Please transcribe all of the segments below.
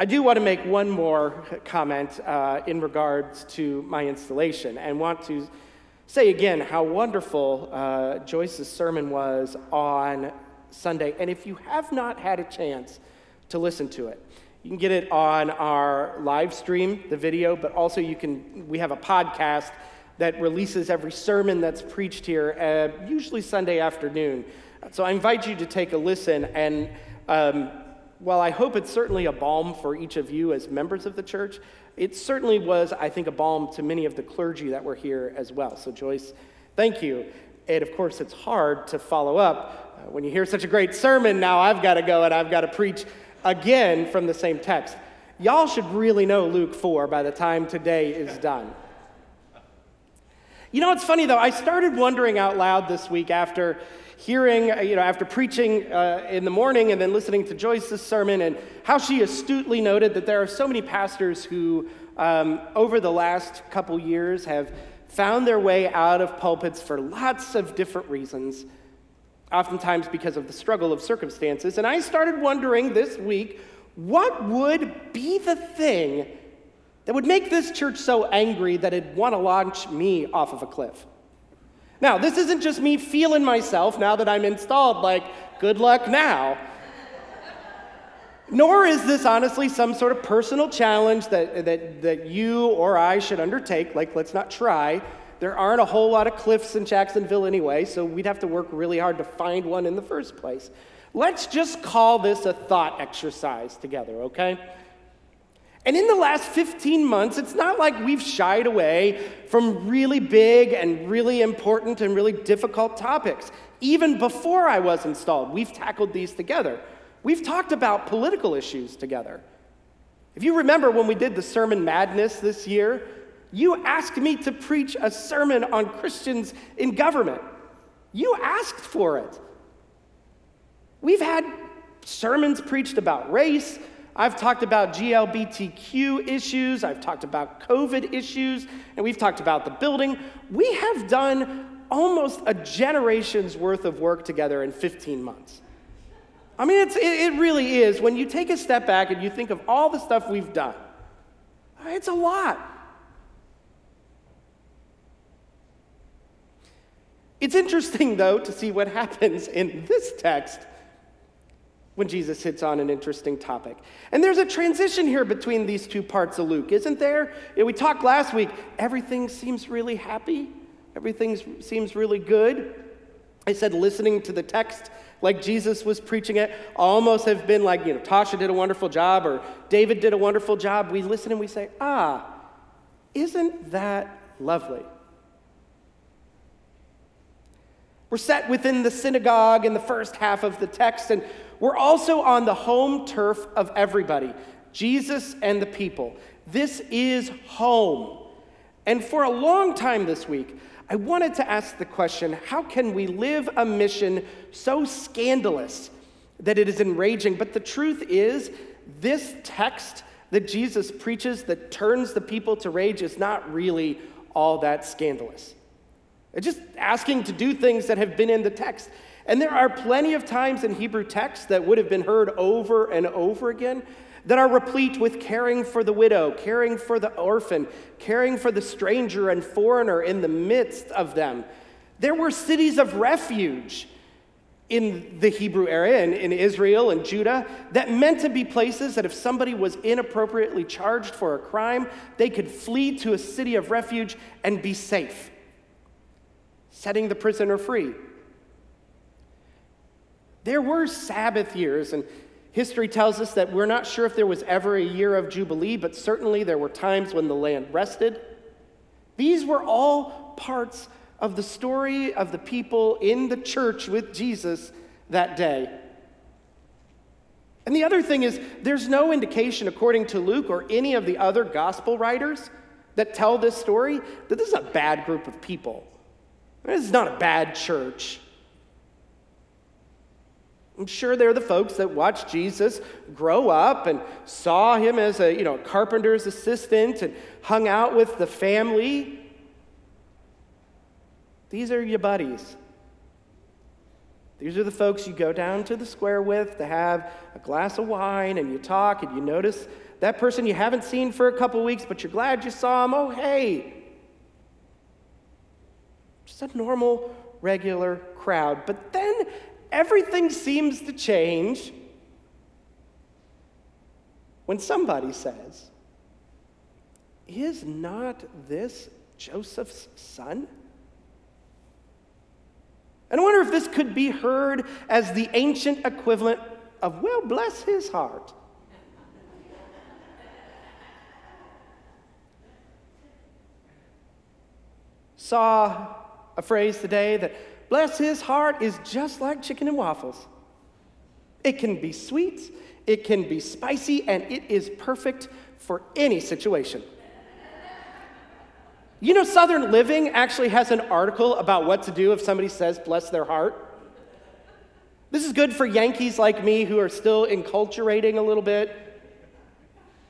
I do want to make one more comment uh, in regards to my installation and want to say again how wonderful uh, Joyce's sermon was on Sunday. And if you have not had a chance to listen to it, you can get it on our live stream, the video, but also you can, we have a podcast that releases every sermon that's preached here, uh, usually Sunday afternoon. So I invite you to take a listen. And um, while I hope it's certainly a balm for each of you as members of the church, it certainly was, I think, a balm to many of the clergy that were here as well. So, Joyce, thank you. And of course, it's hard to follow up uh, when you hear such a great sermon. Now I've got to go and I've got to preach again from the same text. Y'all should really know Luke 4 by the time today is done. You know, it's funny though, I started wondering out loud this week after hearing, uh, you know, after preaching uh, in the morning and then listening to Joyce's sermon, and how she astutely noted that there are so many pastors who, um, over the last couple years, have found their way out of pulpits for lots of different reasons, oftentimes because of the struggle of circumstances. And I started wondering this week what would be the thing that would make this church so angry that it'd want to launch me off of a cliff. Now, this isn't just me feeling myself now that I'm installed, like, good luck now. Nor is this honestly some sort of personal challenge that, that, that you or I should undertake, like, let's not try. There aren't a whole lot of cliffs in Jacksonville anyway, so we'd have to work really hard to find one in the first place. Let's just call this a thought exercise together, okay? And in the last 15 months, it's not like we've shied away from really big and really important and really difficult topics. Even before I was installed, we've tackled these together. We've talked about political issues together. If you remember when we did the Sermon Madness this year, you asked me to preach a sermon on Christians in government. You asked for it. We've had sermons preached about race, I've talked about GLBTQ issues, I've talked about COVID issues, and we've talked about the building. We have done almost a generation's worth of work together in 15 months. I mean, it, it really is. When you take a step back and you think of all the stuff we've done, it's a lot. It's interesting, though, to see what happens in this text when Jesus hits on an interesting topic. And there's a transition here between these two parts of Luke, isn't there? We talked last week, everything seems really happy, everything seems really good. I said listening to the text like Jesus was preaching it almost have been like, you know, Tasha did a wonderful job or David did a wonderful job. We listen and we say, ah, isn't that lovely? We're set within the synagogue in the first half of the text, and we're also on the home turf of everybody Jesus and the people. This is home. And for a long time this week, I wanted to ask the question how can we live a mission so scandalous that it is enraging? But the truth is, this text that Jesus preaches that turns the people to rage is not really all that scandalous. It's just asking to do things that have been in the text. And there are plenty of times in Hebrew text that would have been heard over and over again that are replete with caring for the widow, caring for the orphan, caring for the stranger and foreigner in the midst of them. There were cities of refuge in the Hebrew area and in Israel and Judah that meant to be places that if somebody was inappropriately charged for a crime, they could flee to a city of refuge and be safe, setting the prisoner free. There were Sabbath years, and history tells us that we're not sure if there was ever a year of Jubilee, but certainly there were times when the land rested. These were all parts of the story of the people in the church with Jesus that day. And the other thing is, there's no indication, according to Luke or any of the other gospel writers that tell this story, that this is a bad group of people. This is not a bad church. I'm sure they're the folks that watched Jesus grow up and saw him as a you know, carpenter's assistant and hung out with the family. These are your buddies. These are the folks you go down to the square with to have a glass of wine and you talk and you notice that person you haven't seen for a couple weeks, but you're glad you saw him. Oh, hey. Just a normal, regular crowd. But then everything seems to change when somebody says, Is not this Joseph's son? And I wonder if this could be heard as the ancient equivalent of, well, bless his heart. Saw a phrase today that, bless his heart, is just like chicken and waffles. It can be sweet, it can be spicy, and it is perfect for any situation. You know, Southern Living actually has an article about what to do if somebody says, bless their heart. This is good for Yankees like me who are still enculturating a little bit.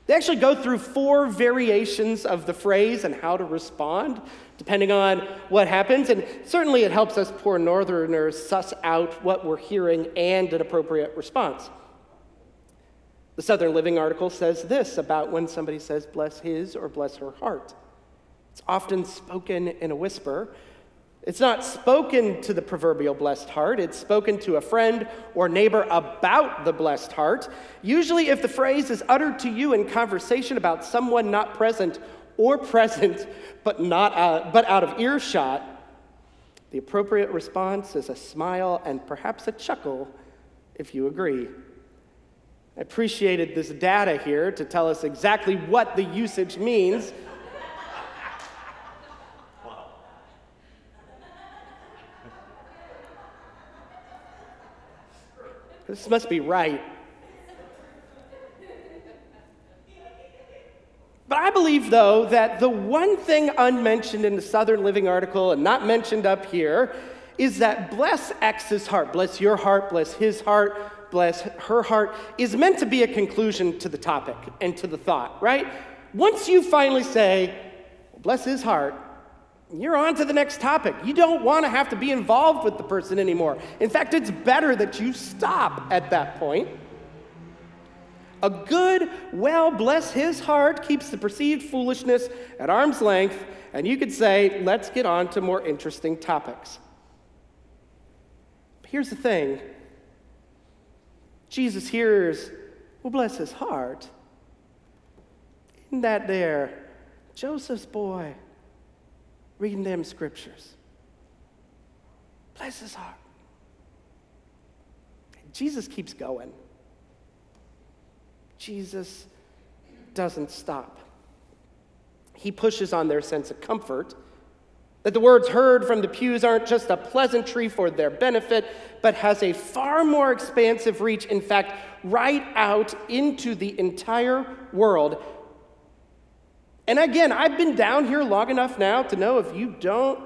They actually go through four variations of the phrase and how to respond, depending on what happens. And certainly it helps us poor Northerners suss out what we're hearing and an appropriate response. The Southern Living article says this about when somebody says, bless his or bless her heart. It's often spoken in a whisper. It's not spoken to the proverbial blessed heart, it's spoken to a friend or neighbor about the blessed heart. Usually, if the phrase is uttered to you in conversation about someone not present or present but, not, uh, but out of earshot, the appropriate response is a smile and perhaps a chuckle if you agree. I appreciated this data here to tell us exactly what the usage means. This must be right. But I believe, though, that the one thing unmentioned in the Southern Living article and not mentioned up here is that bless X's heart, bless your heart, bless his heart, bless her heart, is meant to be a conclusion to the topic and to the thought, right? Once you finally say, bless his heart, you're on to the next topic. You don't want to have to be involved with the person anymore. In fact, it's better that you stop at that point. A good, well, bless his heart keeps the perceived foolishness at arm's length, and you could say, let's get on to more interesting topics. But here's the thing Jesus hears, well, bless his heart. Isn't that there? Joseph's boy reading them scriptures. Bless his heart. Jesus keeps going. Jesus doesn't stop. He pushes on their sense of comfort that the words heard from the pews aren't just a pleasantry for their benefit, but has a far more expansive reach, in fact, right out into the entire world and again, I've been down here long enough now to know if you don't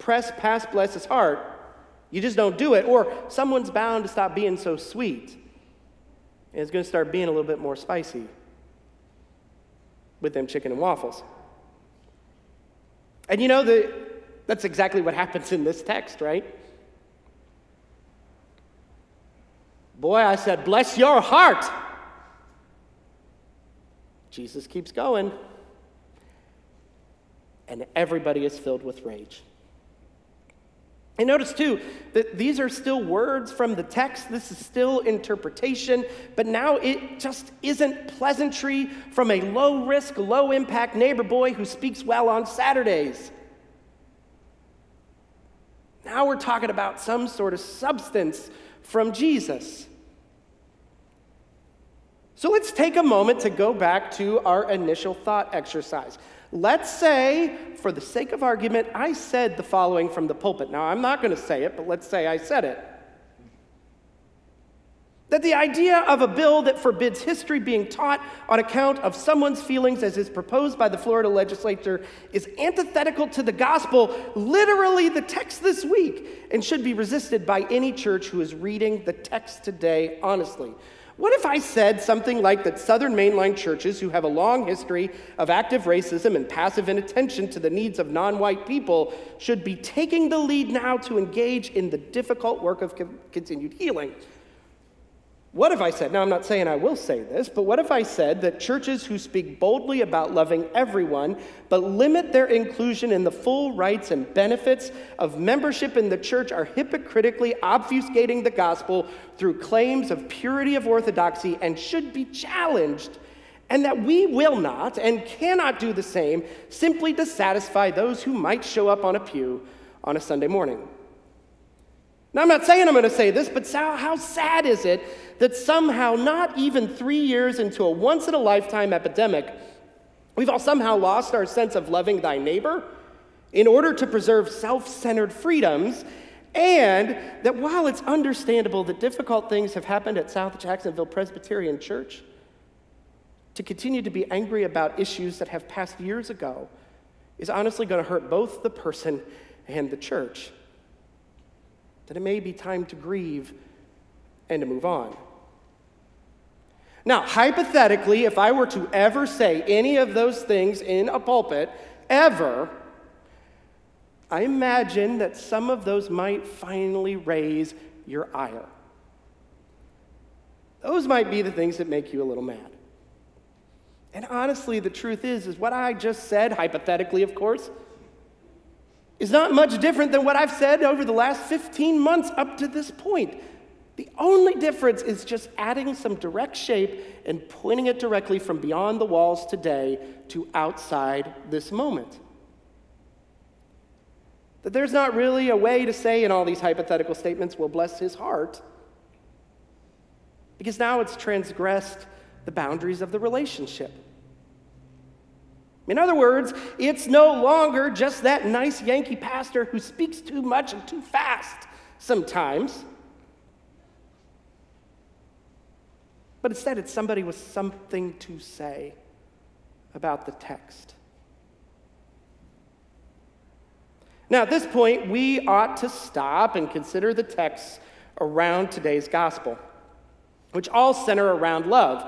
press past bless his heart, you just don't do it, or someone's bound to stop being so sweet. And it's going to start being a little bit more spicy with them chicken and waffles. And you know, the, that's exactly what happens in this text, right? Boy, I said, bless your heart. Jesus keeps going and everybody is filled with rage. And notice too that these are still words from the text. This is still interpretation, but now it just isn't pleasantry from a low risk, low impact neighbor boy who speaks well on Saturdays. Now we're talking about some sort of substance from Jesus. So let's take a moment to go back to our initial thought exercise. Let's say, for the sake of argument, I said the following from the pulpit. Now, I'm not going to say it, but let's say I said it. That the idea of a bill that forbids history being taught on account of someone's feelings, as is proposed by the Florida legislature, is antithetical to the gospel, literally the text this week, and should be resisted by any church who is reading the text today honestly. What if I said something like that Southern mainline churches who have a long history of active racism and passive inattention to the needs of non white people should be taking the lead now to engage in the difficult work of continued healing? What if I said, now I'm not saying I will say this, but what if I said that churches who speak boldly about loving everyone, but limit their inclusion in the full rights and benefits of membership in the church are hypocritically obfuscating the gospel through claims of purity of orthodoxy and should be challenged, and that we will not and cannot do the same simply to satisfy those who might show up on a pew on a Sunday morning? Now, I'm not saying I'm going to say this, but how sad is it that somehow, not even three years into a once in a lifetime epidemic, we've all somehow lost our sense of loving thy neighbor in order to preserve self centered freedoms, and that while it's understandable that difficult things have happened at South Jacksonville Presbyterian Church, to continue to be angry about issues that have passed years ago is honestly going to hurt both the person and the church that it may be time to grieve and to move on. Now, hypothetically, if I were to ever say any of those things in a pulpit, ever, I imagine that some of those might finally raise your ire. Those might be the things that make you a little mad. And honestly, the truth is, is what I just said, hypothetically, of course, is not much different than what I've said over the last 15 months up to this point. The only difference is just adding some direct shape and pointing it directly from beyond the walls today to outside this moment. That there's not really a way to say in all these hypothetical statements, well, bless his heart, because now it's transgressed the boundaries of the relationship. In other words, it's no longer just that nice Yankee pastor who speaks too much and too fast sometimes. But instead, it's somebody with something to say about the text. Now, at this point, we ought to stop and consider the texts around today's gospel, which all center around love.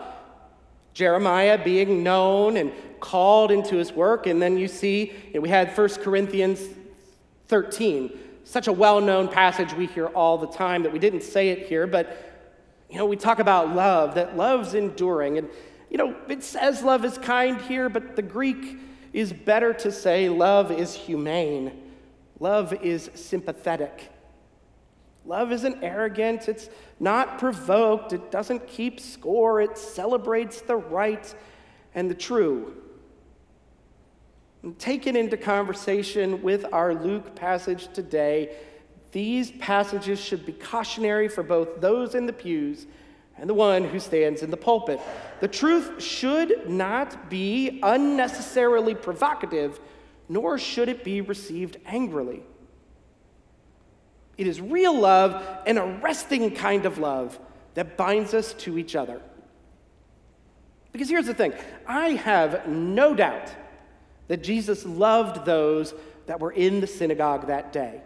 Jeremiah being known and called into his work. And then you see, you know, we had 1 Corinthians 13, such a well known passage we hear all the time that we didn't say it here, but you know, we talk about love, that love's enduring. And, you know, it says love is kind here, but the Greek is better to say love is humane, love is sympathetic. Love isn't arrogant, it's not provoked, it doesn't keep score, it celebrates the right and the true. And taken into conversation with our Luke passage today, these passages should be cautionary for both those in the pews and the one who stands in the pulpit. The truth should not be unnecessarily provocative, nor should it be received angrily. It is real love, an arresting kind of love that binds us to each other. Because here's the thing I have no doubt that Jesus loved those that were in the synagogue that day.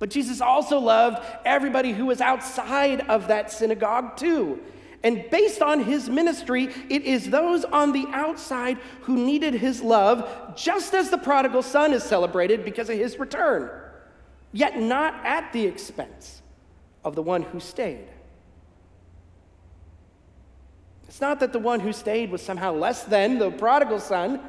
But Jesus also loved everybody who was outside of that synagogue too. And based on his ministry, it is those on the outside who needed his love, just as the prodigal son is celebrated because of his return yet not at the expense of the one who stayed. It's not that the one who stayed was somehow less than the prodigal son.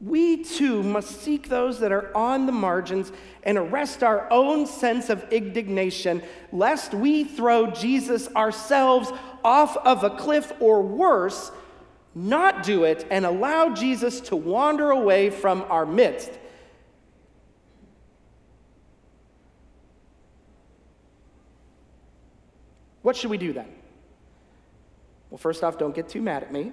We too must seek those that are on the margins and arrest our own sense of indignation, lest we throw Jesus ourselves off of a cliff or worse not do it and allow Jesus to wander away from our midst. What should we do then? Well, first off, don't get too mad at me.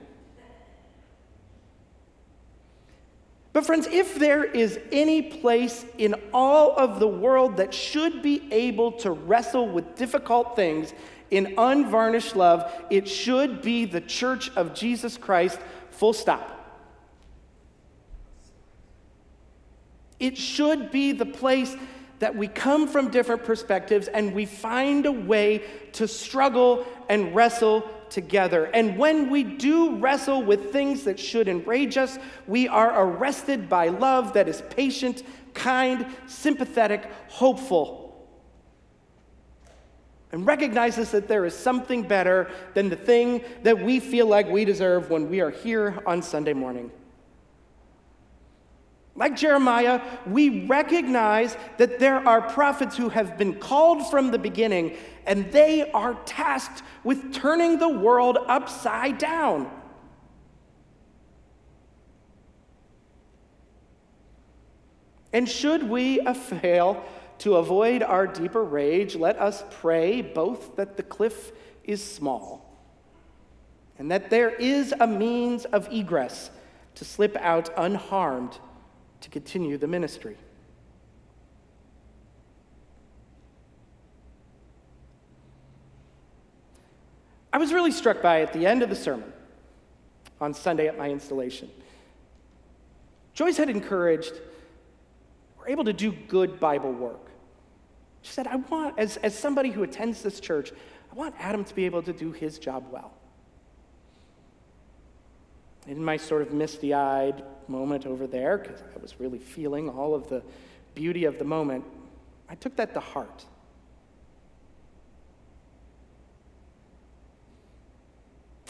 But, friends, if there is any place in all of the world that should be able to wrestle with difficult things, in unvarnished love, it should be the church of Jesus Christ, full stop. It should be the place that we come from different perspectives and we find a way to struggle and wrestle together. And when we do wrestle with things that should enrage us, we are arrested by love that is patient, kind, sympathetic, hopeful and recognizes that there is something better than the thing that we feel like we deserve when we are here on Sunday morning. Like Jeremiah, we recognize that there are prophets who have been called from the beginning, and they are tasked with turning the world upside down. And should we fail to avoid our deeper rage, let us pray both that the cliff is small and that there is a means of egress to slip out unharmed to continue the ministry. I was really struck by at the end of the sermon on Sunday at my installation. Joyce had encouraged, we're able to do good Bible work. She said, I want, as, as somebody who attends this church, I want Adam to be able to do his job well. In my sort of misty eyed moment over there, because I was really feeling all of the beauty of the moment, I took that to heart.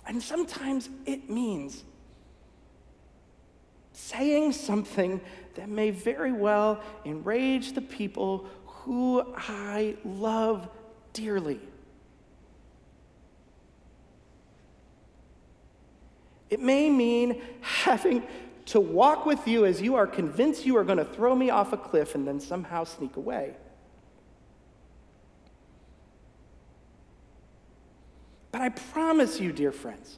And sometimes it means saying something that may very well enrage the people who I love dearly. It may mean having to walk with you as you are convinced you are going to throw me off a cliff and then somehow sneak away. But I promise you, dear friends,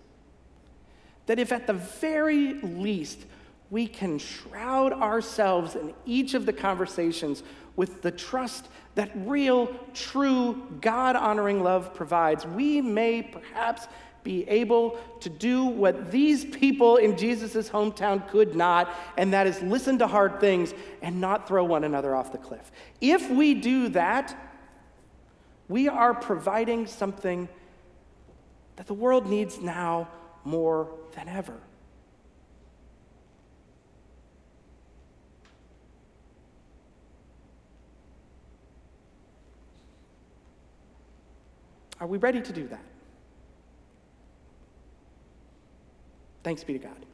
that if at the very least we can shroud ourselves in each of the conversations with the trust that real, true, God honoring love provides, we may perhaps be able to do what these people in Jesus' hometown could not, and that is listen to hard things and not throw one another off the cliff. If we do that, we are providing something that the world needs now more than ever. Are we ready to do that? Thanks be to God.